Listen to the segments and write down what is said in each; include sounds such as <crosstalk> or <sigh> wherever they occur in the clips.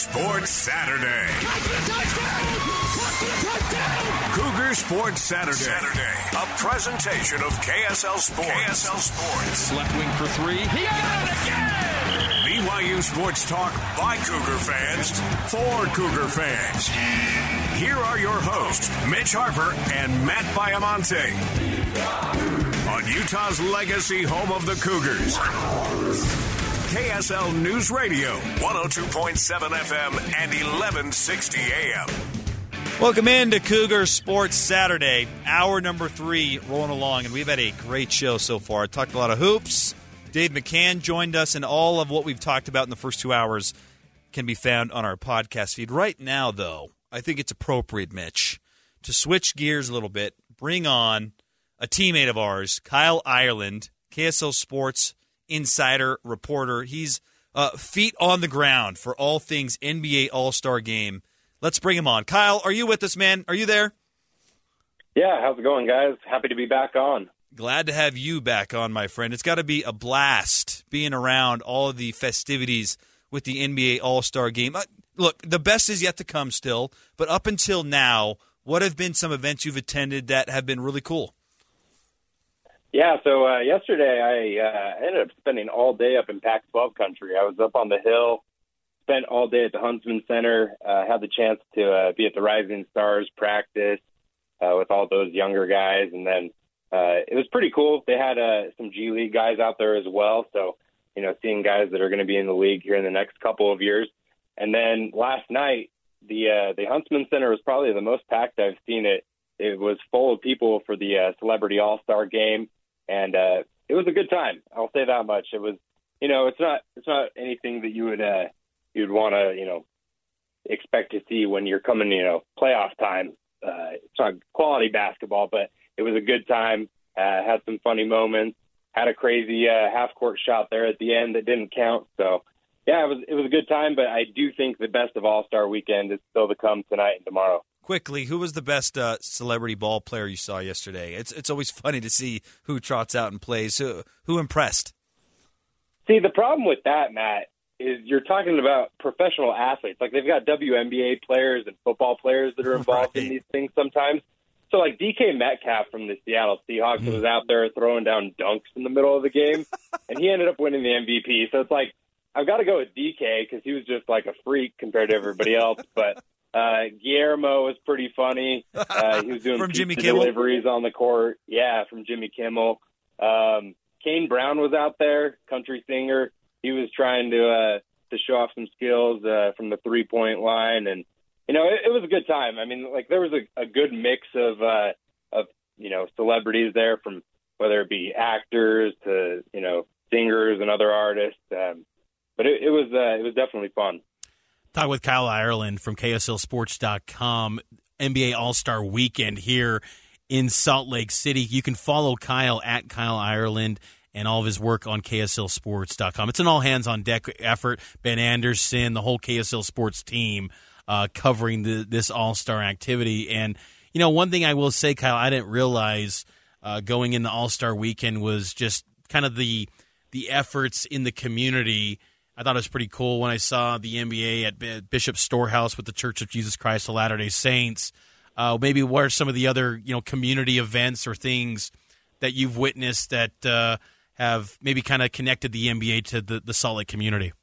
Sports Saturday. Cougar Sports Saturday. Saturday. A presentation of KSL Sports. KSL Sports. Left wing for three. He got it again! BYU Sports Talk by Cougar fans for Cougar fans. Here are your hosts, Mitch Harper and Matt Baiamonte. On Utah's legacy home of the Cougars. KSL News Radio, 102.7 FM and 1160 AM. Welcome in to Cougar Sports Saturday, hour number three, rolling along, and we've had a great show so far. I Talked a lot of hoops. Dave McCann joined us, and all of what we've talked about in the first two hours can be found on our podcast feed. Right now, though, I think it's appropriate, Mitch, to switch gears a little bit, bring on a teammate of ours, Kyle Ireland, KSL Sports insider reporter. He's uh, feet on the ground for all things NBA All Star Game. Let's bring him on. Kyle, are you with us, man? Are you there? Yeah, how's it going, guys? Happy to be back on. Glad to have you back on, my friend. It's got to be a blast being around all of the festivities with the NBA All Star Game. Uh, look, the best is yet to come still, but up until now, what have been some events you've attended that have been really cool? Yeah, so uh, yesterday I uh, ended up spending all day up in Pac-12 country. I was up on the hill, spent all day at the Huntsman Center, uh, had the chance to uh, be at the Rising Stars practice uh, with all those younger guys, and then uh, it was pretty cool. They had uh, some G League guys out there as well, so you know, seeing guys that are going to be in the league here in the next couple of years. And then last night, the uh, the Huntsman Center was probably the most packed I've seen it. It was full of people for the uh, Celebrity All Star Game and uh, it was a good time. I'll say that much. It was, you know, it's not it's not anything that you would uh, you'd want to you know expect to see when you're coming you know playoff time. Uh, it's not quality basketball, but it was a good time. Uh, had some funny moments. Had a crazy uh, half court shot there at the end that didn't count. So yeah, it was it was a good time. But I do think the best of All Star Weekend is still to come tonight and tomorrow quickly, who was the best uh, celebrity ball player you saw yesterday? It's it's always <laughs> funny to see who trots out and plays. Who, who impressed? See, the problem with that, Matt, is you're talking about professional athletes. Like they've got WNBA players and football players that are <laughs> involved right. in these things sometimes. So like DK Metcalf from the Seattle Seahawks mm. was out there throwing down dunks in the middle of the game, <laughs> and he ended up winning the MVP. So it's like I've got to go with DK because he was just like a freak compared to everybody else. But uh, Guillermo was pretty funny. Uh, he was <laughs> doing from Jimmy Kimmel? deliveries on the court. Yeah, from Jimmy Kimmel. Um, Kane Brown was out there, country singer. He was trying to uh, to show off some skills uh, from the three point line, and you know it, it was a good time. I mean, like there was a, a good mix of uh, of you know celebrities there, from whether it be actors to you know singers and other artists. Um, but it, it was uh, it was definitely fun. Talk with Kyle Ireland from KSLSports.com. NBA All Star Weekend here in Salt Lake City. You can follow Kyle at Kyle Ireland and all of his work on KSLSports.com. It's an all hands on deck effort. Ben Anderson, the whole KSL Sports team uh, covering the, this All Star activity. And, you know, one thing I will say, Kyle, I didn't realize uh, going in the All Star Weekend was just kind of the the efforts in the community I thought it was pretty cool when I saw the NBA at Bishop Storehouse with the Church of Jesus Christ of Latter Day Saints. Uh, maybe what are some of the other you know community events or things that you've witnessed that uh, have maybe kind of connected the NBA to the, the Salt Lake community.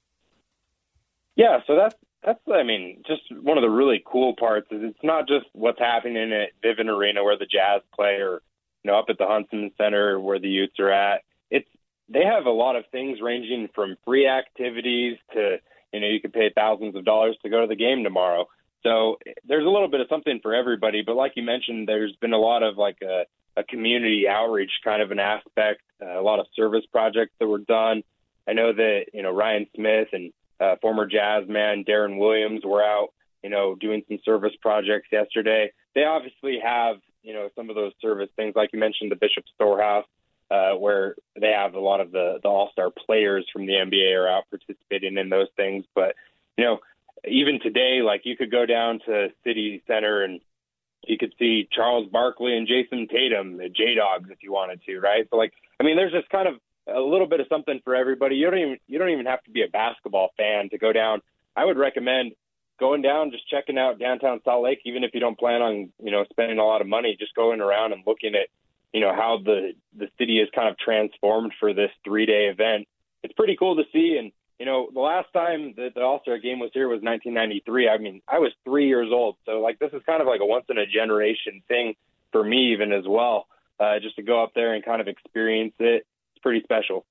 Yeah, so that's that's I mean, just one of the really cool parts is it's not just what's happening at Vivint Arena where the Jazz play or you know up at the Huntsman Center where the Utes are at. It's they have a lot of things ranging from free activities to you know you could pay thousands of dollars to go to the game tomorrow. So there's a little bit of something for everybody. But like you mentioned, there's been a lot of like a, a community outreach kind of an aspect, uh, a lot of service projects that were done. I know that you know Ryan Smith and uh, former Jazz man Deron Williams were out, you know, doing some service projects yesterday. They obviously have, you know, some of those service things, like you mentioned, the Bishop Storehouse, uh, where they have a lot of the, the All Star players from the NBA are out participating in those things. But, you know, even today, like you could go down to City Center and you could see Charles Barkley and Jayson Tatum, the J Dogs, if you wanted to, right? So, like, I mean, there's just kind of a little bit of something for everybody. You don't even you don't even have to be a basketball fan to go down. I would recommend going down, just checking out downtown Salt Lake, even if you don't plan on you know spending a lot of money, just going around and looking at you know how the the city is kind of transformed for this three day event. It's pretty cool to see. And you know, the last time that the All Star game was here was 1993. I mean, I was three years old, so like this is kind of like a once in a generation thing for me, even as well. Uh, just to go up there and kind of experience it it's pretty special.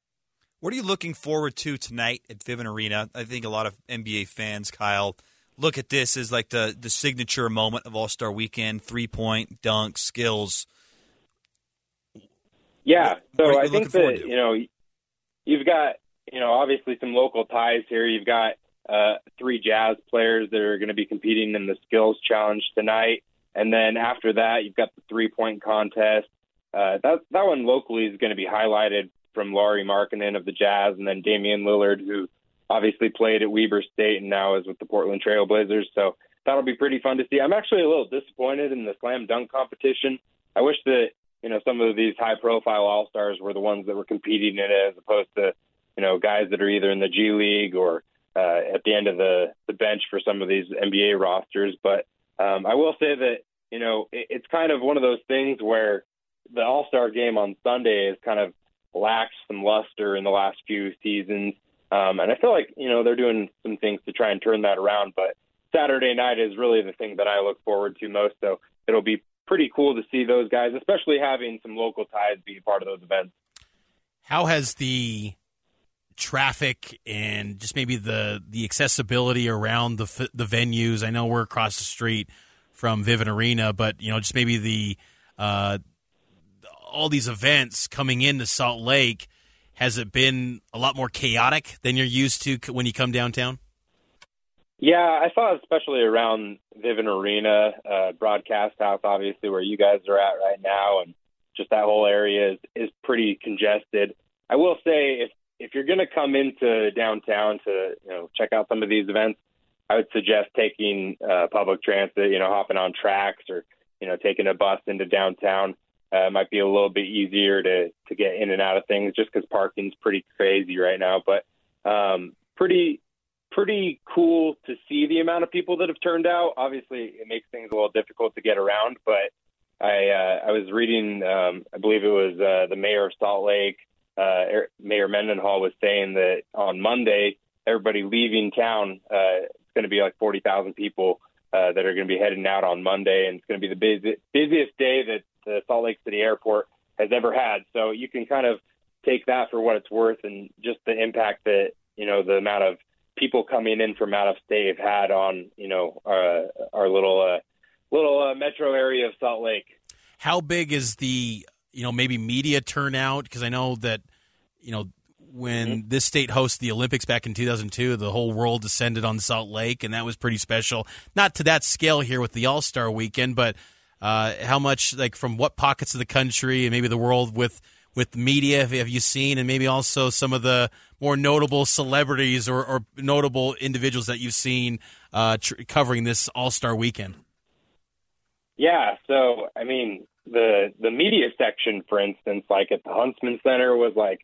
What are you looking forward to tonight at Vivint Arena? I think a lot of NBA fans, Kyle, look at this as like the the signature moment of All Star Weekend: three point dunk skills. Yeah, so I think that you know you've got you know obviously some local ties here. You've got uh, three Jazz players that are going to be competing in the skills challenge tonight, and then after that you've got the three point contest. Uh, that that one locally is going to be highlighted from Lauri Markkanen of the Jazz, and then Damian Lillard, who obviously played at Weber State and now is with the Portland Trailblazers. So that'll be pretty fun to see. I'm actually a little disappointed in the slam dunk competition. I wish that you know some of these high profile all stars were the ones that were competing in it, as opposed to you know guys that are either in the G League or uh, at the end of the the bench for some of these NBA rosters. But um, I will say that you know it, it's kind of one of those things where the All Star game on Sunday is kind of lacked some luster in the last few seasons. Um, and I feel like, you know, they're doing some things to try and turn that around. But Saturday night is really the thing that I look forward to most. So it'll be pretty cool to see those guys, especially having some local ties be part of those events. How has the traffic and just maybe the the accessibility around the the venues? I know we're across the street from Vivint Arena, but you know, just maybe the uh, all these events coming into Salt Lake, has it been a lot more chaotic than you're used to when you come downtown? Yeah, I saw especially around Vivint Arena, uh, broadcast house, obviously where you guys are at right now, and just that whole area is is pretty congested. I will say if if you're going to come into downtown to you know check out some of these events, I would suggest taking uh, public transit, you know, hopping on TRAX or you know taking a bus into downtown uh, might be a little bit easier to to get in and out of things just because parking's pretty crazy right now. But um, pretty pretty cool to see the amount of people that have turned out. Obviously, it makes things a little difficult to get around, but I uh, I was reading, um, I believe it was uh, the mayor of Salt Lake, uh, Mayor Mendenhall, was saying that on Monday, everybody leaving town, uh, it's going to be like forty thousand people uh, that are going to be heading out on Monday, and it's going to be the busy, busiest day that the Salt Lake City Airport has ever had. So you can kind of take that for what it's worth, and just the impact that you know the amount of people coming in from out of state have had on you know uh, our little uh, little uh, metro area of Salt Lake. How big is the you know maybe media turnout? Because I know that you know when mm-hmm. this state hosted the Olympics back in 2002, the whole world descended on Salt Lake, and that was pretty special. Not to that scale here with the All Star Weekend, but uh, how much, like, from what pockets of the country and maybe the world with with media have you seen, and maybe also some of the more notable celebrities or, or notable individuals that you've seen uh, tr- covering this All Star Weekend? Yeah, so I mean the the media section, for instance, like at the Huntsman Center, was like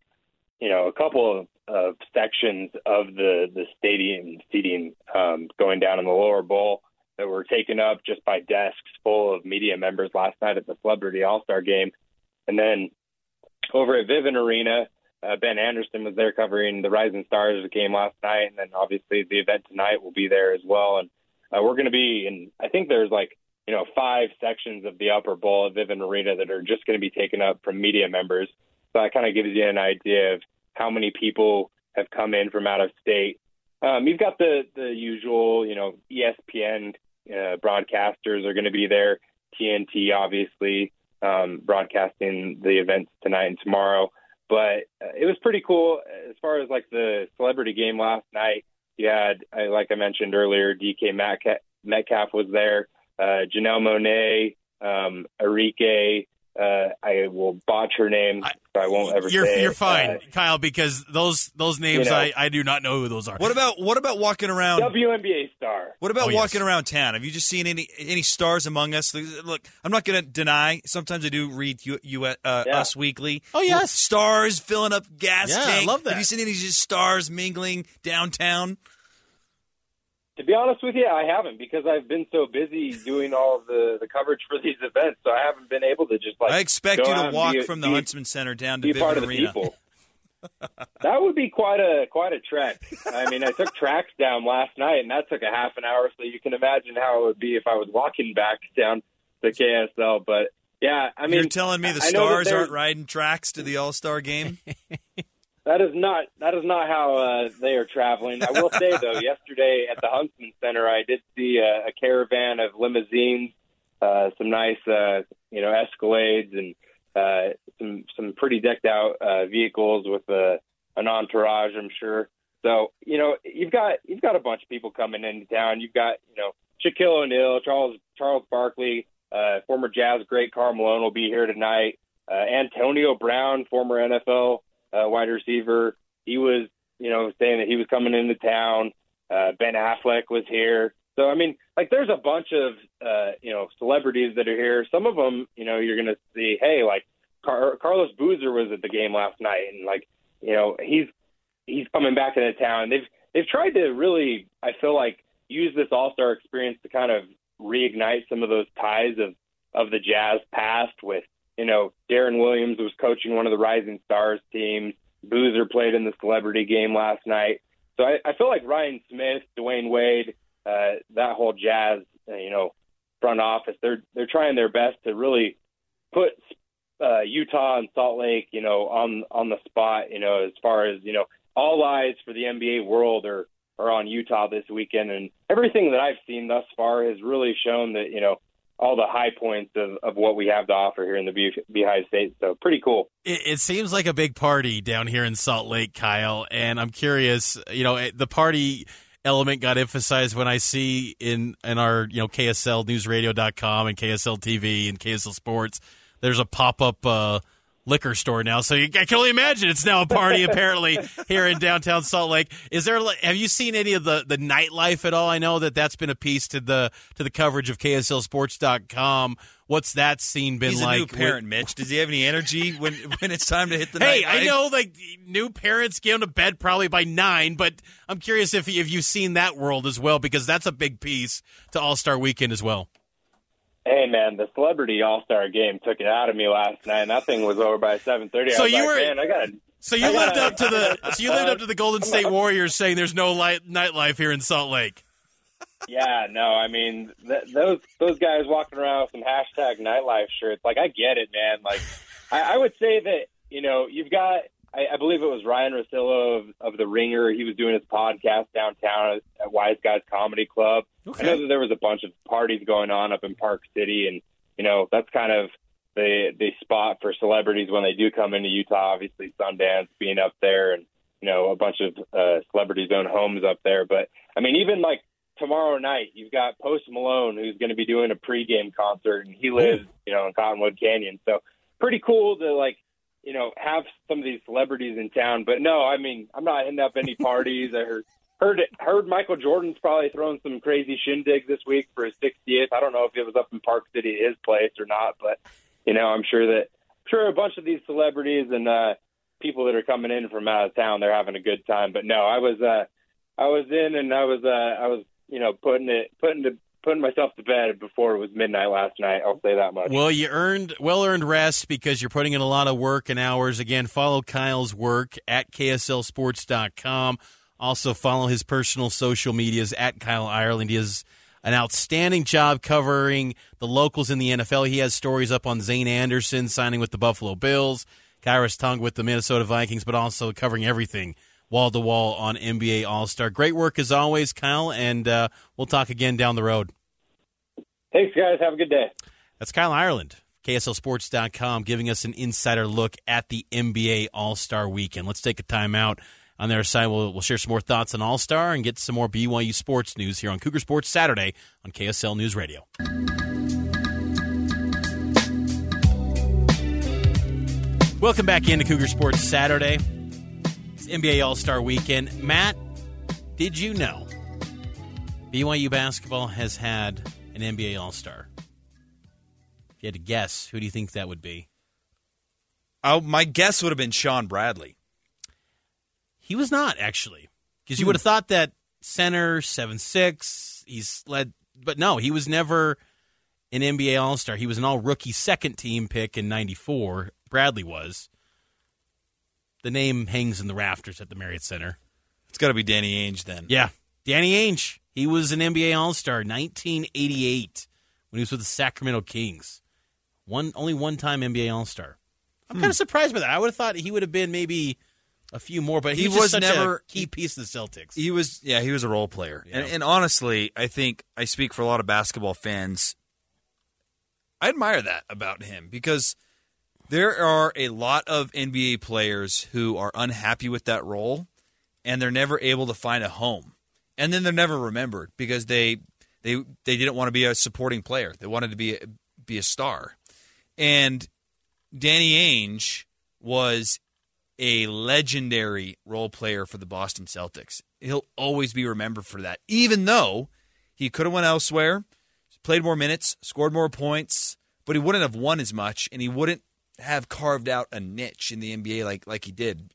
you know, a couple of, of sections of the the stadium seating um, going down in the lower bowl that were taken up just by desks full of media members last night at the Celebrity All Star Game, and then over at Vivint Arena, uh, Ben Anderson was there covering the Rising Stars game last night, and then obviously the event tonight will be there as well. And uh, we're going to be in. I think there's like you know five sections of the upper bowl at Vivint Arena that are just going to be taken up from media members. So that kind of gives you an idea of how many people have come in from out of state. Um, you've got the the usual, you know, ESPN uh, broadcasters are going to be there. TNT, obviously, um, broadcasting the events tonight and tomorrow. But uh, it was pretty cool as far as like the celebrity game last night. You had, uh, like I mentioned earlier, DK Metcalf was there, uh, Janelle Monáe, um, Enrique, uh, I will botch her name, so I won't ever. You're say you're it. fine, Uh, Kyle, because those those names you know. I, I do not know who those are. What about what about walking around? WNBA star. What about Oh, yes. walking around town? Have you just seen any any stars among us? Look, I'm not going to deny. Sometimes I do read you, you uh, Yeah. Us Weekly. Oh, yes. stars filling up gas Yeah, I love that. Have you seen any just stars mingling downtown? To be honest with you, I haven't because I've been so busy doing all of the, the coverage for these events, so I haven't been able to just like. I expect go you to walk be from the be- Huntsman Center down to be a part Vivint of the Arena. people. that would be quite a quite a trek. I mean, I took <laughs> TRAX down last night, and that took a half an hour. So you can imagine how it would be if I was walking back down to KSL. But yeah, I mean, You're telling me the I stars aren't riding TRAX to the All Star game? <laughs> That is not that is not how uh, they are traveling. I will say though, <laughs> yesterday at the Huntsman Center, I did see a, a caravan of limousines, uh, some nice uh, you know Escalades, and uh, some some pretty decked out uh, vehicles with uh, an entourage. I'm sure. So you know you've got you've got a bunch of people coming into town. You've got you know Shaquille O'Neal, Charles Charles Barkley, uh, former Jazz great Karl Malone will be here tonight. Uh, Antonio Brown, former NFL uh, wide receiver. He was, you know, saying that he was coming into town. Uh, ben Affleck was here. So I mean, like, there's a bunch of, uh, you know, celebrities that are here. Some of them, you know, you're gonna see, hey, like Car- Carlos Boozer was at the game last night, and like, you know, he's he's coming back into town. They've they've tried to really, I feel like, use this All Star experience to kind of reignite some of those ties of of the Jazz past with you know, Deron Williams was coaching one of the Rising Stars teams. Boozer played in the celebrity game last night. So I, I feel like Ryan Smith, Dwyane Wade, uh, that whole Jazz, uh, you know, front office, they're they're trying their best to really put uh, Utah and Salt Lake, you know, on on the spot. You know, as far as you know, all eyes for the NBA world are are on Utah this weekend, and everything that I've seen thus far has really shown that you know all the high points of, of what we have to offer here in the Bee- Beehive State. So pretty cool. It, it seems like a big party down here in Salt Lake, Kyle. And I'm curious, you know, the party element got emphasized when I see in in our you know KSL and KSL TV and KSL Sports. There's a pop up uh, liquor store now, so you, I can only imagine it's now a party <laughs> apparently here in downtown Salt Lake. Is there? Have you seen any of the the nightlife at all? I know that that's been a piece to the to the coverage of KSLSports.com. What's that scene been He's a like? new parent, Mitch. Does he have any energy when <laughs> when it's time to hit the Hey, night I know like new parents get them to bed probably by nine, but I'm curious if if you've seen that world as well because that's a big piece to All Star Weekend as well. Hey man, the Celebrity All Star Game took it out of me last night, that thing was over by seven thirty. So you like, were- man, I got. So you I lived gotta- up to the <laughs> so you lived up to the Golden State Warriors saying there's no light, nightlife here in Salt Lake. Yeah, no, I mean th- those those guys walking around with some hashtag nightlife shirts. Like, I get it, man. Like, I, I would say that you know you've got. I, I believe it was Ryan Russillo of, of the Ringer. He was doing his podcast downtown at, at Wise Guys Comedy Club. I know that there was a bunch of parties going on up in Park City, and you know that's kind of the the spot for celebrities when they do come into Utah. Obviously, Sundance being up there, and you know a bunch of uh, celebrities own homes up there. But I mean, even like tomorrow night, you've got Post Malone who's going to be doing a pregame concert, and he lives you know in Cottonwood Canyon. So pretty cool to like you know have some of these celebrities in town. But no, I mean I'm not hitting up any parties. I heard. Heard heard Michael Jordan's probably throwing some crazy shindig this week for his 60th. I don't know if it was up in Park City, his place, or not, but you know, I'm sure that I'm sure a bunch of these celebrities and uh people that are coming in from out of town, they're having a good time. But no, I was uh I was in and I was uh I was, you know, putting it putting to putting myself to bed before it was midnight last night. I'll say that much. Well, you earned well earned rest because you're putting in a lot of work and hours. Again, follow Kyle's work at KSLSports.com. Also, follow his personal social medias at Kyle Ireland. He has an outstanding job covering the locals in the NFL. He has stories up on Zayne Anderson signing with the Buffalo Bills, Khyiris Tonga with the Minnesota Vikings, but also covering everything wall to wall on NBA All Star. Great work as always, Kyle, and uh, we'll talk again down the road. Thanks, guys. Have a good day. That's Kyle Ireland, KSLSports.com, giving us an insider look at the NBA All Star weekend. Let's take a timeout. On their side, we'll, we'll share some more thoughts on All Star and get some more BYU sports news here on Cougar Sports Saturday on KSL News Radio. Welcome back into Cougar Sports Saturday. NBA All Star Weekend. Matt, did you know BYU basketball has had an NBA All Star? If you had to guess, who do you think that would be? Oh, my guess would have been Shawn Bradley. He was not actually, because you Hmm. would have thought that center seven six. He's led, but no, he was never an NBA All Star. He was an All Rookie second team pick in '94. Bradley was. The name hangs in the rafters at the Marriott Center. It's got to be Danny Ainge then. Yeah, Danny Ainge. He was an NBA All Star 1988 when he was with the Sacramento Kings. One only one time NBA All Star. I'm hmm. kind of surprised by that. I would have thought he would have been maybe a few more, but he, He was, was never- a key piece of the Celtics. He was, yeah, he was a role player. And, and honestly, I think I speak for a lot of basketball fans. I admire that about him because there are a lot of NBA players who are unhappy with that role and they're never able to find a home. And then they're never remembered because they they they didn't want to be a supporting player. They wanted to be a, be a star. And Danny Ainge was a legendary role player for the Boston Celtics. He'll always be remembered for that, even though he could have went elsewhere, played more minutes, scored more points, but he wouldn't have won as much, and he wouldn't have carved out a niche in the NBA like like he did.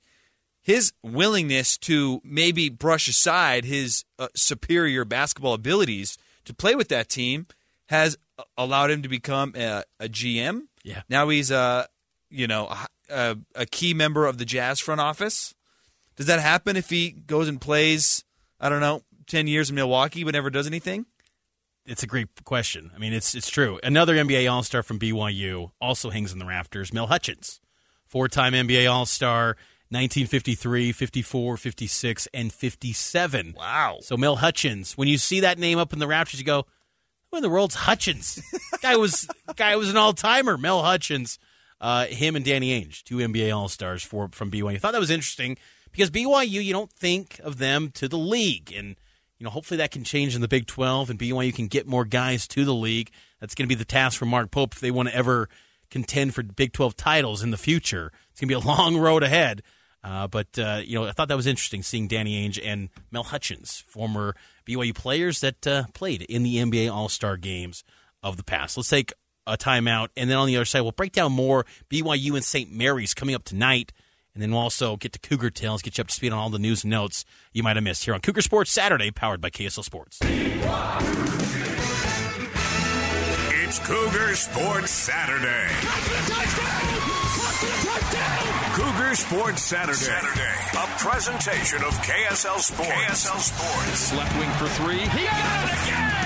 His willingness to maybe brush aside his uh, superior basketball abilities to play with that team has uh, allowed him to become a, a GM. Yeah. Now he's a you know a, a, a key member of the Jazz front office. Does that happen if he goes and plays? I don't know, ten years in Milwaukee but never does anything. It's a great question. I mean, it's it's true. Another NBA All Star from BYU also hangs in the rafters. Mel Hutchins, four time NBA All Star, 1953, 54, 56, and 57. Wow. So Mel Hutchins, when you see that name up in the rafters, you go, "Who in the world's Hutchins?" <laughs> guy was guy was an all timer. Mel Hutchins, uh, him and Danny Ainge, two NBA All Stars for from BYU. I thought that was interesting because BYU, you don't think of them to the league, and you know hopefully that can change in the Big Twelve, and BYU can get more guys to the league. That's going to be the task for Mark Pope if they want to ever contend for Big Twelve titles in the future. It's going to be a long <laughs> road ahead. Uh, but uh, you know, I thought that was interesting seeing Danny Ainge and Mel Hutchins, former BYU players that uh, played in the NBA All Star games of the past. Let's take a timeout, and then on the other side, we'll break down more BYU and St. Mary's coming up tonight, and then we'll also get to Cougar Tales, get you up to speed on all the news and notes you might have missed here on Cougar Sports Saturday, powered by KSL Sports. It's Cougar Sports Saturday. Cougar Sports Saturday. Saturday. A presentation of KSL Sports. KSL Sports. Left wing for three. He got it again!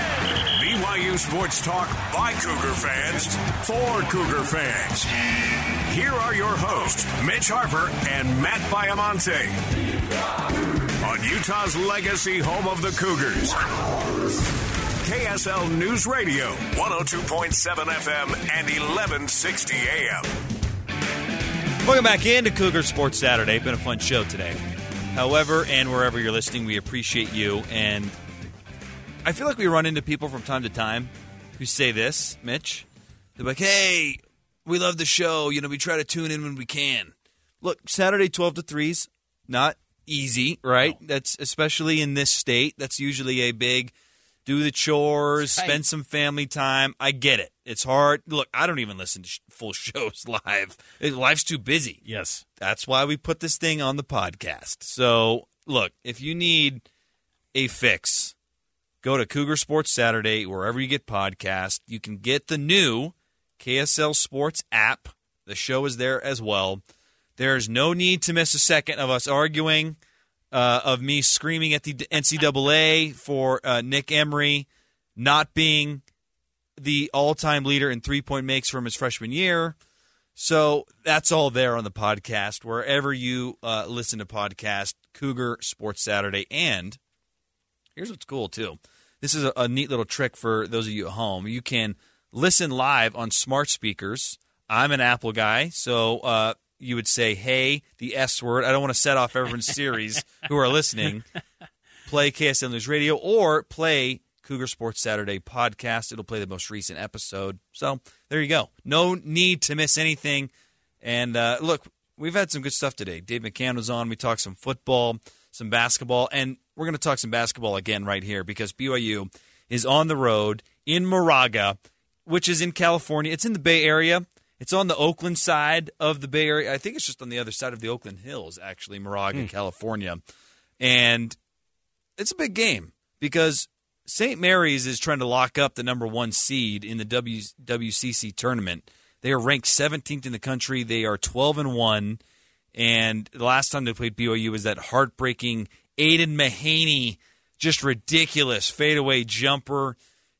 BYU Sports Talk by Cougar fans for Cougar fans. Here are your hosts, Mitch Harper and Matt Baiamonte. On Utah's legacy home of the Cougars. KSL News Radio, 102.7 FM and 1160 AM. Welcome back into Cougar Sports Saturday. Been a fun show today. However, and wherever you're listening, we appreciate you. And I feel like we run into people from time to time who say this, Mitch. They're like, hey, we love the show. You know, we try to tune in when we can. Look, Saturday 12 to 3's not easy, right? That's especially in this state. That's usually a big do the chores, Right. spend some family time. I get it. It's hard. Look, I don't even listen to sh- full <laughs> shows live. It- Life's too busy. Yes. That's why we put this thing on the podcast. So, look, if you need a fix go to Cougar Sports Saturday wherever you get podcasts. You can get the new KSL Sports app. The show is there as well. There's no need to miss a second of us arguing, uh, of me screaming at the NCAA for uh, Nick Emery not being the all-time leader in three-point makes from his freshman year. So that's all there on the podcast, wherever you uh, listen to podcast, Cougar Sports Saturday. And here's what's cool too. This is a, a neat little trick for those of you at home. You can listen live on smart speakers. I'm an Apple guy, so uh, you would say, "Hey, the S word." I don't want to set off everyone's Siris who are listening. <laughs> Play KSL News Radio or play Cougar Sports Saturday podcast. It'll play the most recent episode. So there you go. No need to miss anything. And uh, look, we've had some good stuff today. Dave McCann was on. We talked some football, some basketball, and we're going to talk some basketball again right here because BYU is on the road in Moraga, which is in California. It's in the Bay Area. It's on the Oakland side of the Bay Area. I think it's just on the other side of the Oakland Hills, actually, Moraga, mm. California. And it's a big game because St. Mary's is trying to lock up the number one seed in the w, WCC tournament. They are ranked 17th in the country. They are 12 and one, and the last time they played BYU was that heartbreaking Aidan Mahaney, just ridiculous fadeaway jumper,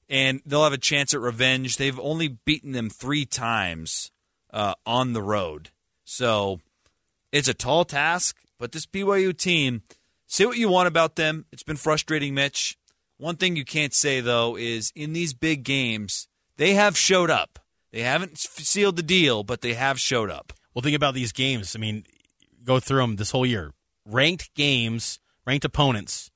and they'll have a chance at revenge. They've only beaten them three times uh, on the road, so it's a tall task. But this BYU team, say what you want about them, it's been frustrating, Mitch. One thing you can't say though is in these big games, they have showed up. They haven't sealed the deal, but they have showed up. Well, think about these games. I mean, go through them this whole year. Ranked games, ranked opponents.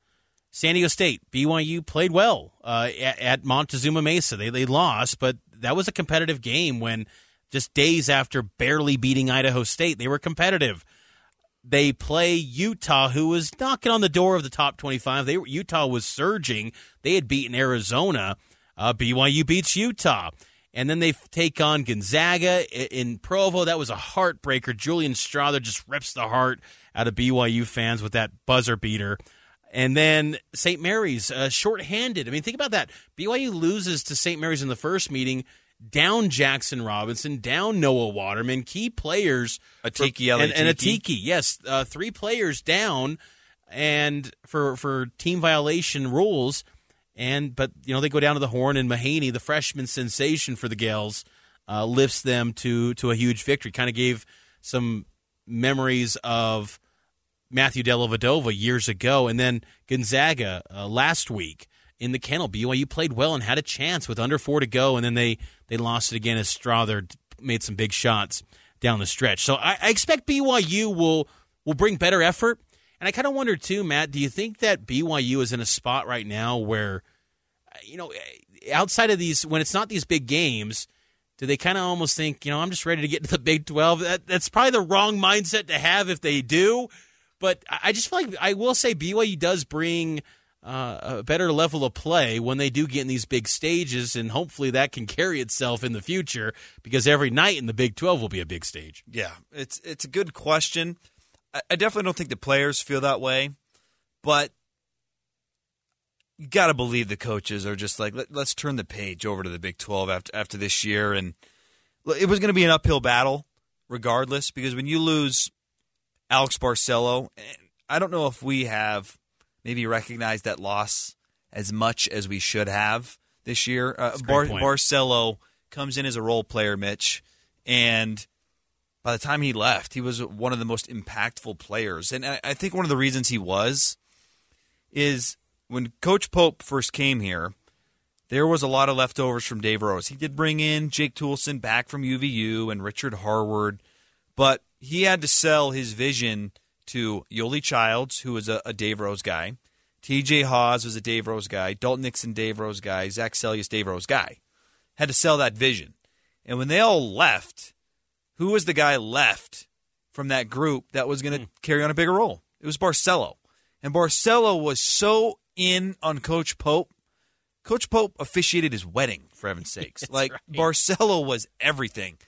San Diego State, BYU played well uh, at, at, Montezuma Mesa. They they lost, but that was a competitive game. When just days after barely beating Idaho State, they were competitive they play Utah, who was knocking on the door of the top 25. They were Utah was surging. They had beaten Arizona. Uh, BYU beats Utah. And then they take on Gonzaga in Provo. That was a heartbreaker. Julian Strawther just rips the heart out of BYU fans with that buzzer beater. And then St. Mary's, uh, shorthanded. I mean, think about that. BYU loses to St. Mary's in the first meeting down Jackson Robinson, down Noah Waterman, key players, Atiki and, and Atiki, yes, uh, three players down, and for for team violation rules, and but you know they go down to the horn, and Mahaney, the freshman sensation for the Gaels, uh, lifts them to to a huge victory. Kind of gave some memories of Matthew Dellavedova years ago, and then Gonzaga uh, last week in the kennel. BYU played well and had a chance with under four to go, and then they they lost it again as Strawther made some big shots down the stretch. So I, I expect BYU will will bring better effort. And I kind of wonder too, Matt. Do you think that BYU is in a spot right now where, you know, outside of these, when it's not these big games, do they kind of almost think, you know, I'm just ready to get to the Big 12? That, that's probably the wrong mindset to have if they do. But I just feel like I will say BYU does bring uh, a better level of play when they do get in these big stages, and hopefully that can carry itself in the future because every night in the Big Twelve will be a big stage. Yeah, it's it's a good question. I, definitely don't think the players feel that way, but you got to believe the coaches are just like Let, us turn the page over to the Big Twelve after after this year, and it was going to be an uphill battle regardless because when you lose Alex Barcelo, I don't know if we have maybe recognized that loss as much as we should have this year. Uh, Bar- Barcelo comes in as a role player, Mitch, and by the time he left, he was one of the most impactful players. And I, think one of the reasons he was is when Coach Pope first came here, there was a lot of leftovers from Dave Rose. He did bring in Jake Toolson back from UVU and Richard Harward, but he had to sell his vision – to Yoeli Childs, who was a, a Dave Rose guy. TJ Haws was a Dave Rose guy. Dalton Nixon, Dave Rose guy. Zach Seljaas, Dave Rose guy. Had to sell that vision. And when they all left, who was the guy left from that group that was going to mm. carry on a bigger role? It was Barcelo. And Barcelo was so in on Coach Pope. Coach Pope officiated his wedding, for heaven's <laughs> sakes. like, right. Barcelo was everything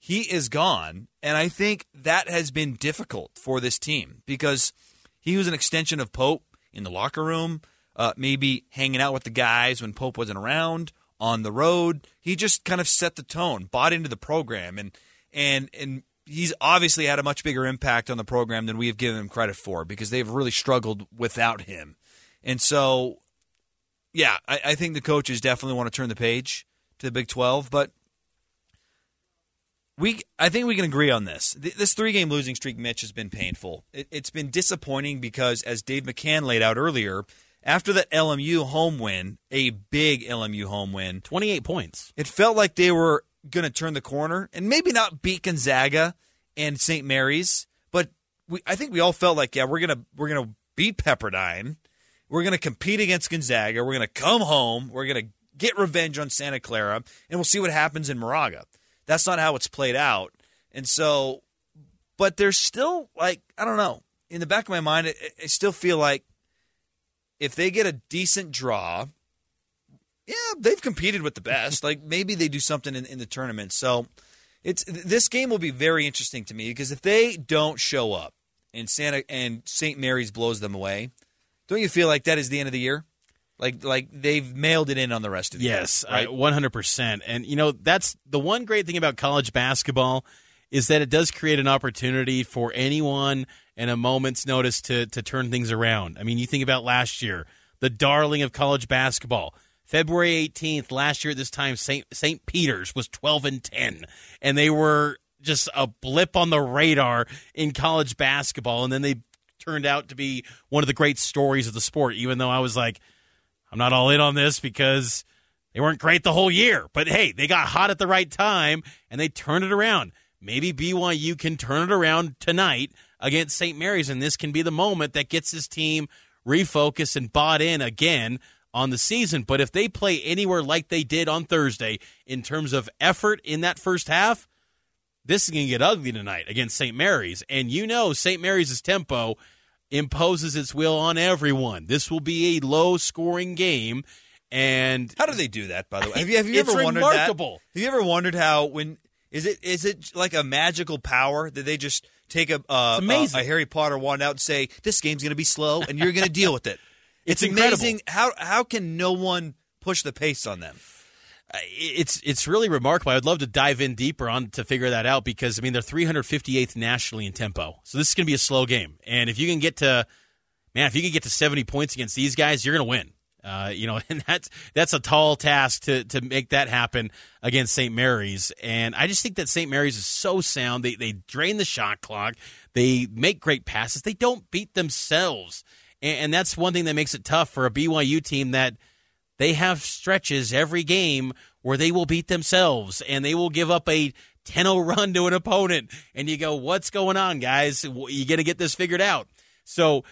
he is gone. And I think that has been difficult for this team because he was an extension of Pope in the locker room. uh, maybe hanging out with the guys when Pope wasn't around on the road. He just kind of set the tone, bought into the program, and and and he's obviously had a much bigger impact on the program than we have given him credit for because they've really struggled without him. And so, yeah, I, I think the coaches definitely want to turn the page to the Big Twelve, but we I think we can agree on this. This three game losing streak, Mitch, has been painful. It, has been disappointing because, as Dave McCann laid out earlier, after that LMU home win, a big LMU home win, 28 points, it felt like they were going to turn the corner and maybe not beat Gonzaga and St. Mary's, but we, I think we all felt like, yeah, we're gonna we're gonna beat Pepperdine, we're gonna compete against Gonzaga, we're gonna come home, we're gonna get revenge on Santa Clara, and we'll see what happens in Moraga. That's not how it's played out, and so, but there's still like I don't know in the back of my mind, I, I still feel like if they get a decent draw, yeah, they've competed with the best. like maybe they do something in, in the tournament. So it's this game will be very interesting to me because if they don't show up and Santa and St. Mary's blows them away, don't you feel like that is the end of the year? Like like they've mailed it in on the rest of the yes, year. Yes, one hundred percent. And you know that's the one great thing about college basketball is that it does create an opportunity for anyone and a moment's notice to to turn things around. I mean, you think about last year, the darling of college basketball. February 18th last year at this time St. St. Peter's was 12 and 10 and they were just a blip on the radar in college basketball and then they turned out to be one of the great stories of the sport even though I was like I'm not all in on this because they weren't great the whole year. But hey, they got hot at the right time and they turned it around. Maybe BYU can turn it around tonight against St. Mary's, and this can be the moment that gets this team refocused and bought in again on the season. But if they play anywhere like they did on Thursday in terms of effort in that first half, this is going to get ugly tonight against St. Mary's. And you know, St. Mary's' tempo imposes its will on everyone. This will be a low scoring game. And how do they do that? By the way, have you, have you <laughs> ever wondered that? Have you ever wondered how when is it is it like a magical power that they just take a uh, a, a, Harry Potter wand out and say this game's going to be slow and you're going to deal with it? <laughs> It's, it's amazing how how can no one push the pace on them? It's it's really remarkable. I'd love to dive in deeper on to figure that out because I mean they're 358th nationally in tempo, so this is going to be a slow game. And if you can get to man, if you can get to 70 points against these guys, you're going to win. Uh, you know, <laughs> and that's that's a tall task to to make that happen against St. Mary's. And I just think that St. Mary's is so sound. They they drain the shot clock. They make great passes. They don't beat themselves, and, and that's one thing that makes it tough for a BYU team that they have stretches every game where they will beat themselves and they will give up a 10-0 run to an opponent and you go what's going on guys you got to get this figured out so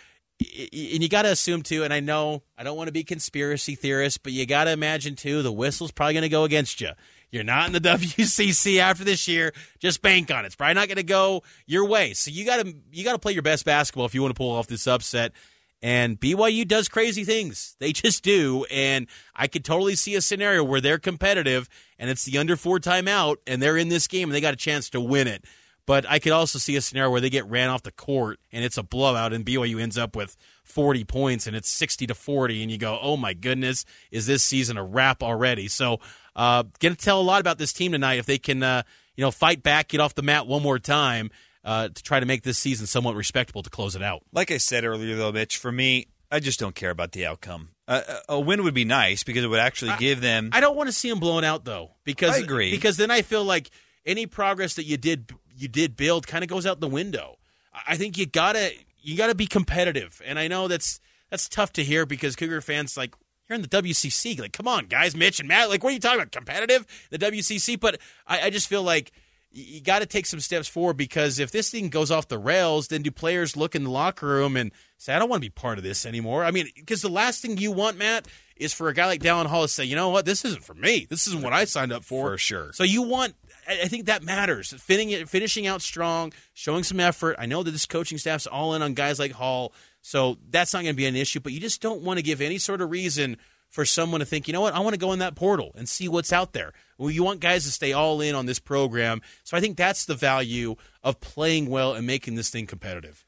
and you got to assume too and i know i don't want to be conspiracy theorist but you got to imagine too the whistle's probably going to go against you you're not in the <laughs> WCC after this year. Just bank on it. It's probably not going to go your way. So you got to you got to play your best basketball if you want to pull off this upset. And BYU does crazy things. They just do. And I could totally see a scenario where they're competitive and it's the under four timeout and they're in this game and they got a chance to win it. But I could also see a scenario where they get ran off the court and it's a blowout and BYU ends up with 40 points and it's 60 to 40 and you go, oh my goodness, is this season a wrap already? So, uh, going to tell a lot about this team tonight if they can, uh, you know, fight back, get off the mat one more time uh, to try to make this season somewhat respectable to close it out. Like I said earlier, though, Mitch, for me, I just don't care about the outcome. Uh, a win would be nice because it would actually give them. I don't want to see them blown out though, because I agree. Because then I feel like any progress that you did you did build kind of goes out the window. I think you gotta you gotta be competitive, and I know that's that's tough to hear because Cougar fans like you're in the WCC. Like, come on, guys, Mitch and Matt. Like, what are you talking about? Competitive, the WCC. But I, I just feel like you got to take some steps forward because if this thing goes off the rails, then do players look in the locker room and say, I don't want to be part of this anymore? I mean, because the last thing you want, Matt, is for a guy like Dallin Hall to say, you know what, this isn't for me. This isn't what I signed up for. For sure. So you want, I think that matters. finishing out strong, showing some effort. I know that this coaching staff's all in on guys like Hall, so that's not going to be an issue, but you just don't want to give any sort of reason for someone to think, you know what, I want to go in that portal and see what's out there. Well, you want guys to stay all in on this program. So I think that's the value of playing well and making this thing competitive.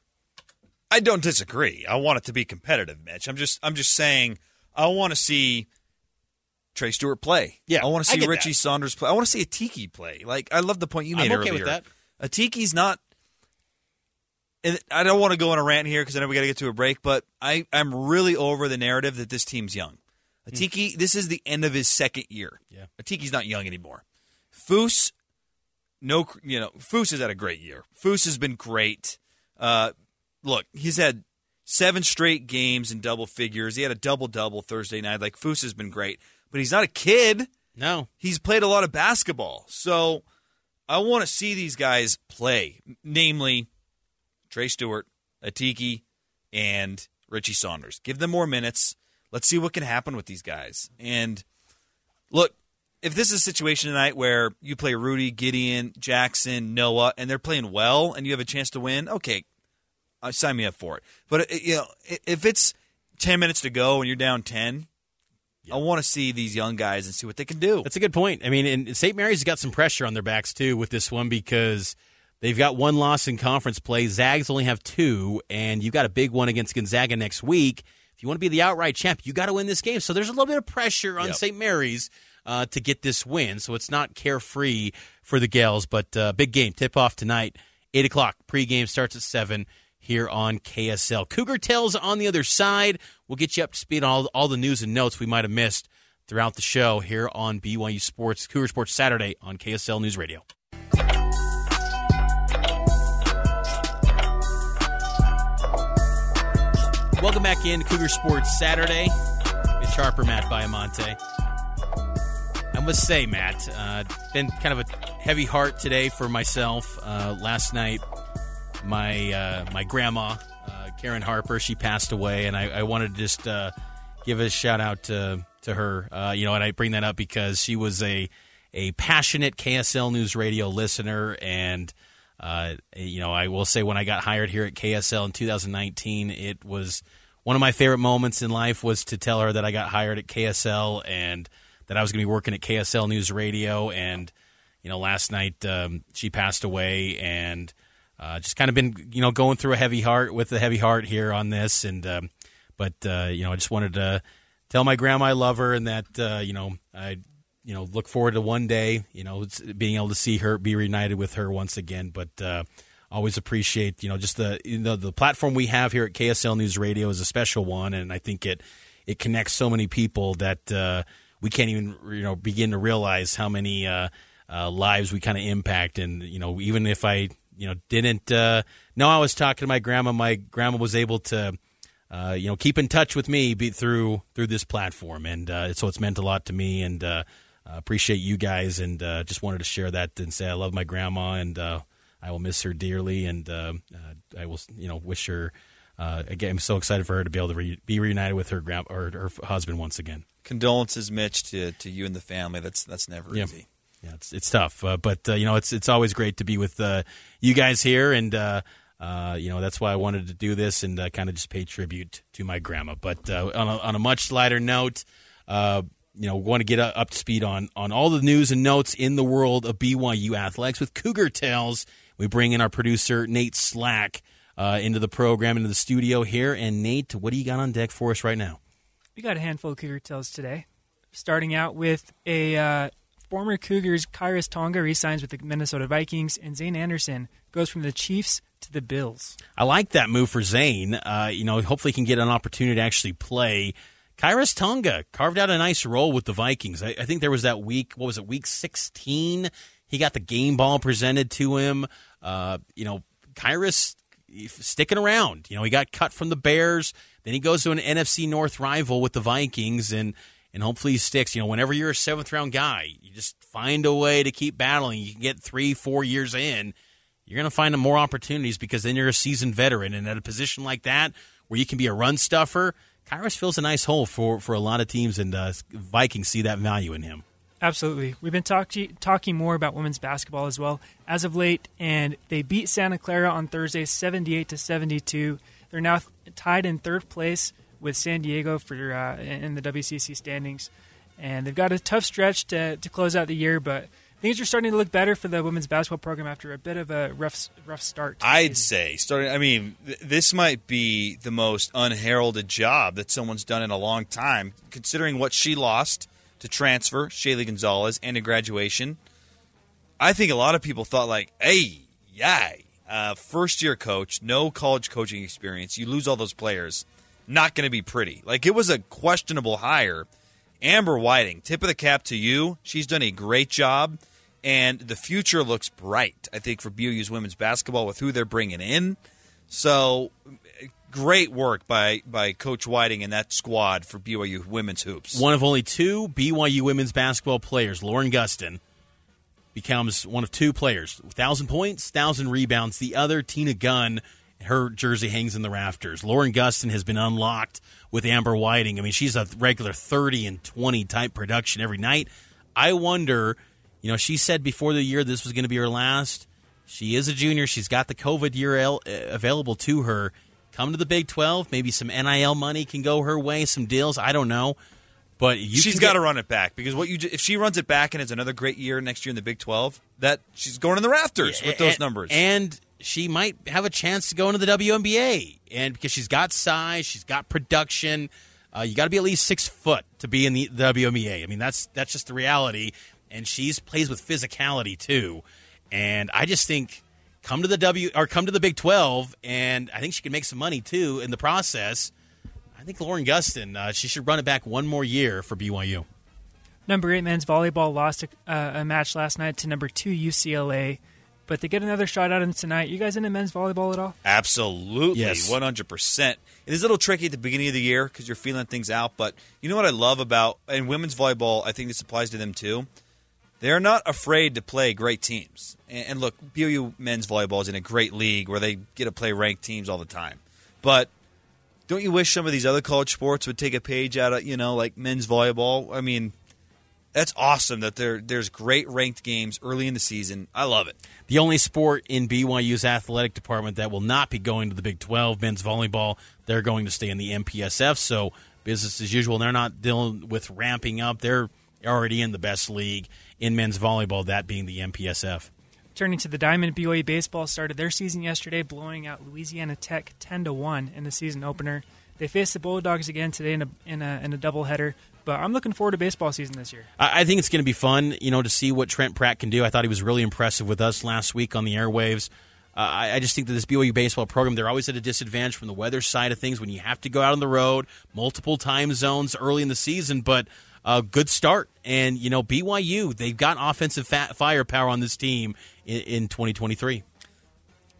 I don't disagree. I want it to be competitive, Mitch. I'm just I'm just saying I want to see Trey Stewart play. Yeah, I want to see Richie that. Saunders play. I want to see Atiki play. Like I love the point you made I'm okay earlier. with that. Atiki's not. And I don't want to go on a rant here because I know we got to get to a break, but I I'm really over the narrative that this team's young. Atiki, this is the end of his second year. Yeah. Atiki's not young anymore. Foose, no, you know, Foose has had a great year. Foose has been great. Uh, look, he's had seven straight games in double figures. He had a double double Thursday night. Like Foose has been great, but he's not a kid. No. He's played a lot of basketball. So I want to see these guys play, namely Trey Stewart, Atiki, and Richie Saunders. Give them more minutes. Let's see what can happen with these guys. And look, if this is a situation tonight where you play Rudy, Gideon, Jackson, Noah, and they're playing well, and you have a chance to win, okay, uh, sign me up for it. But uh, you know, if it's ten minutes to go and you're down ten, I want to see these young guys and see what they can do. That's a good point. I mean, and St. Mary's has got some pressure on their backs too with this one because they've got one loss in conference play. Zags only have two, and you've got a big one against Gonzaga next week. If you want to be the outright champ, you got to win this game. So there's a little bit of pressure on Yep. St. Mary's uh, to get this win. So it's not carefree for the Gaels, but uh, big game tip off tonight, eight o'clock. Pregame starts at seven here on KSL. Cougar Tales on the other side. We'll get you up to speed on all, all the news and notes we might have missed throughout the show here on BYU Sports, Cougar Sports Saturday on KSL News Radio. Welcome back in Cougar Sports Saturday. Mitch Harper, Matt Baiamonte. I must say, Matt, uh, been kind of a heavy heart today for myself. Uh, last night, my uh, my grandma, uh, Karen Harper, she passed away, and I, I wanted to just uh, give a shout out to to her. Uh, you know, and I bring that up because she was a a passionate KSL News Radio listener, and uh, you know, I will say when I got hired here at KSL in 2019, it was one of my favorite moments in life was to tell her that I got hired at KSL and that I was going to be working at KSL News Radio. And you know, last night um, she passed away, and uh, just kind of been you know going through a heavy heart with a heavy heart here on this. And um, but uh, you know, I just wanted to tell my grandma I love her and that uh, you know I you know look forward to one day you know being able to see her be reunited with her once again. But uh, always appreciate you know just the you know the platform we have here at KSL News Radio is a special one, and I think it it connects so many people that uh, we can't even you know begin to realize how many uh, uh, lives we kind of impact. And you know even if I you know didn't uh, know I was talking to my grandma, my grandma was able to uh, you know, keep in touch with me through through this platform, and uh, so it's meant a lot to me, and uh, uh, appreciate you guys, and uh, just wanted to share that and say I love my grandma, and uh, I will miss her dearly, and uh, uh, I will, you know, wish her. Uh, again, I'm so excited for her to be able to re- be reunited with her grand or her husband once again. Condolences, Mitch, to, to you and the family. That's that's never Yeah. easy. Yeah, it's it's tough, uh, but uh, you know it's it's always great to be with uh, you guys here, and uh, uh, you know that's why I wanted to do this and uh, kind of just pay tribute to my grandma. But uh, on a, on a much lighter note, uh, you know, want to get up to speed on on all the news and notes in the world of BYU athletics with Cougar Tales. We bring in our producer Nate Slack uh, into the program, into the studio here. And Nate, what do you got on deck for us right now? We got a handful of Cougar Tales today. Starting out with a uh, former Cougars, Khyiris Tonga resigns with the Minnesota Vikings, and Zayne Anderson goes from the Chiefs to the Bills. I like that move for Zayne. Uh, you know, hopefully he can get an opportunity to actually play. Khyiris Tonga carved out a nice role with the Vikings. I, I think there was that week, what was it, week 16? He got the game ball presented to him. Uh, you know, Khyiris sticking around. You know, he got cut from the Bears. Then he goes to an NFC North rival with the Vikings, and and hopefully he sticks. You know, whenever you're a seventh round guy, you just find a way to keep battling. You can get three, four years in, you're going to find more opportunities because then you're a seasoned veteran, and at a position like that where you can be a run stuffer, Khyiris fills a nice hole for for a lot of teams, and uh, Vikings see that value in him. Absolutely. We've been talk- talking more about women's basketball as well as of late, and they beat Santa Clara on Thursday, 78 to 72. They're now th- tied in third place with San Diego for uh, in the WCC standings, and they've got a tough stretch to, to close out the year. But things are starting to look better for the women's basketball program after a bit of a rough rough start. I'd say starting. I mean, th- this might be the most unheralded job that someone's done in a long time, considering what she lost to transfer Shaylee Gonzalez and to graduation. I think a lot of people thought like, "Hey, yay, uh, first year coach, no college coaching experience, you lose all those players, not going to be pretty." Like it was a questionable hire. Amber Whiting, tip of the cap to you. She's done a great job and the future looks bright. I think for BYU's women's basketball with who they're bringing in. So great work by by Coach Whiting and that squad for BYU women's hoops. One of only two BYU women's basketball players, Lauren Gustin, becomes one of two players. Thousand points, thousand rebounds. The other, Tina Gunn, her jersey hangs in the rafters. Lauren Gustin has been unlocked with Amber Whiting. I mean, she's a regular thirty and twenty type production every night. I wonder you know, she said before the year this was going to be her last. She is a junior. She's got the COVID year uh, available to her. Come to the Big 12. Maybe some NIL money can go her way, some deals. I don't know. But she's got to run it back because what you if she runs it back and it's another great year next year in the Big 12, that she's going in the rafters with those and, numbers. And she might have a chance to go into the WNBA. And because she's got size, she's got production. Uh, you got to be at least six foot to be in the, the WNBA. I mean, that's that's just the reality and she's plays with physicality too. And I just think come to the W or come to the Big Twelve, and I think she can make some money too in the process. I think Lauren Gustin, uh, she should run it back one more year for BYU. Number eight men's volleyball lost a, uh, a match last night to number two UCLA, but they get another shot at them tonight. You guys into men's volleyball at all? Absolutely, yes, one hundred percent. It is a little tricky at the beginning of the year because you're feeling things out. But you know what I love about and women's volleyball, I think this applies to them too they're not afraid to play great teams. And, look, BYU men's volleyball is in a great league where they get to play ranked teams all the time. But don't you wish some of these other college sports would take a page out of, you know, like men's volleyball? I mean, that's awesome that there there's great ranked games early in the season. I love it. The only sport in BYU's athletic department that will not be going to the Big 12 men's volleyball, they're going to stay in the MPSF. So business as usual. They're not dealing with ramping up. They're already in the best league in men's volleyball, that being the MPSF. Turning to the Diamond, BYU baseball started their season yesterday, blowing out Louisiana Tech ten to one in the season opener. They face the Bulldogs again today in a in a, in a doubleheader. But I'm looking forward to baseball season this year. I think it's going to be fun, you know, to see what Trent Pratt can do. I thought he was really impressive with us last week on the airwaves. Uh, I, I, just think that this BYU baseball program, they're always at a disadvantage from the weather side of things when you have to go out on the road, multiple time zones early in the season. But a good start. And, you know, BYU, they've got offensive firepower on this team in, in 2023.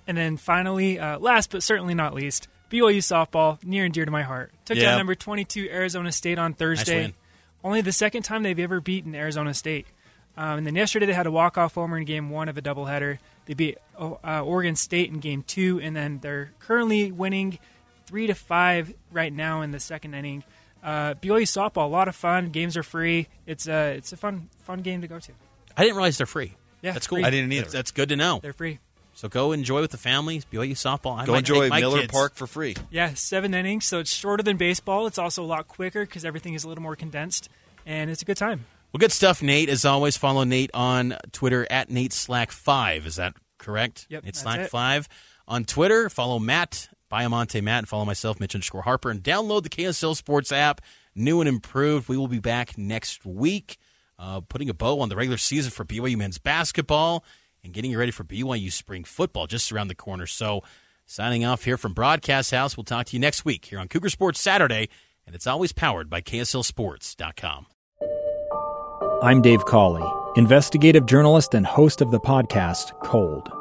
And then finally, uh, last but certainly not least, BYU softball, near and dear to my heart. Took yep. down number 22 Arizona State on Thursday. Nice Only the second time they've ever beaten Arizona State. Um, and then yesterday they had a walk-off homer in game one of a doubleheader. They beat uh, Oregon State in game two, and then they're currently winning three to five right now in the second inning. Uh, BYU softball, a lot of fun. Games are free. It's a it's a fun fun game to go to. I didn't realize they're free. Yeah, that's cool. Free. I didn't either. That's, that's, good to know. They're free. So go enjoy with the families. BYU softball. I go enjoy Miller kids. Park for free. Yeah, seven innings. So it's shorter than baseball. It's also a lot quicker because everything is a little more condensed, and it's a good time. Well, good stuff, Nate. As always, follow Nate on Twitter at Nate Slack Five. Is that correct? Yep. Nate Slack Five on Twitter. Follow Matt Baiamonte Matt and follow myself, Mitch underscore Harper, and download the KSL Sports app new and improved. We will be back next week, uh, putting a bow on the regular season for BYU men's basketball and getting you ready for BYU spring football just around the corner. So, signing off here from Broadcast House. We'll talk to you next week here on Cougar Sports Saturday, and it's always powered by KSLSports.com. I'm Dave Cawley, investigative journalist and host of the podcast Cold.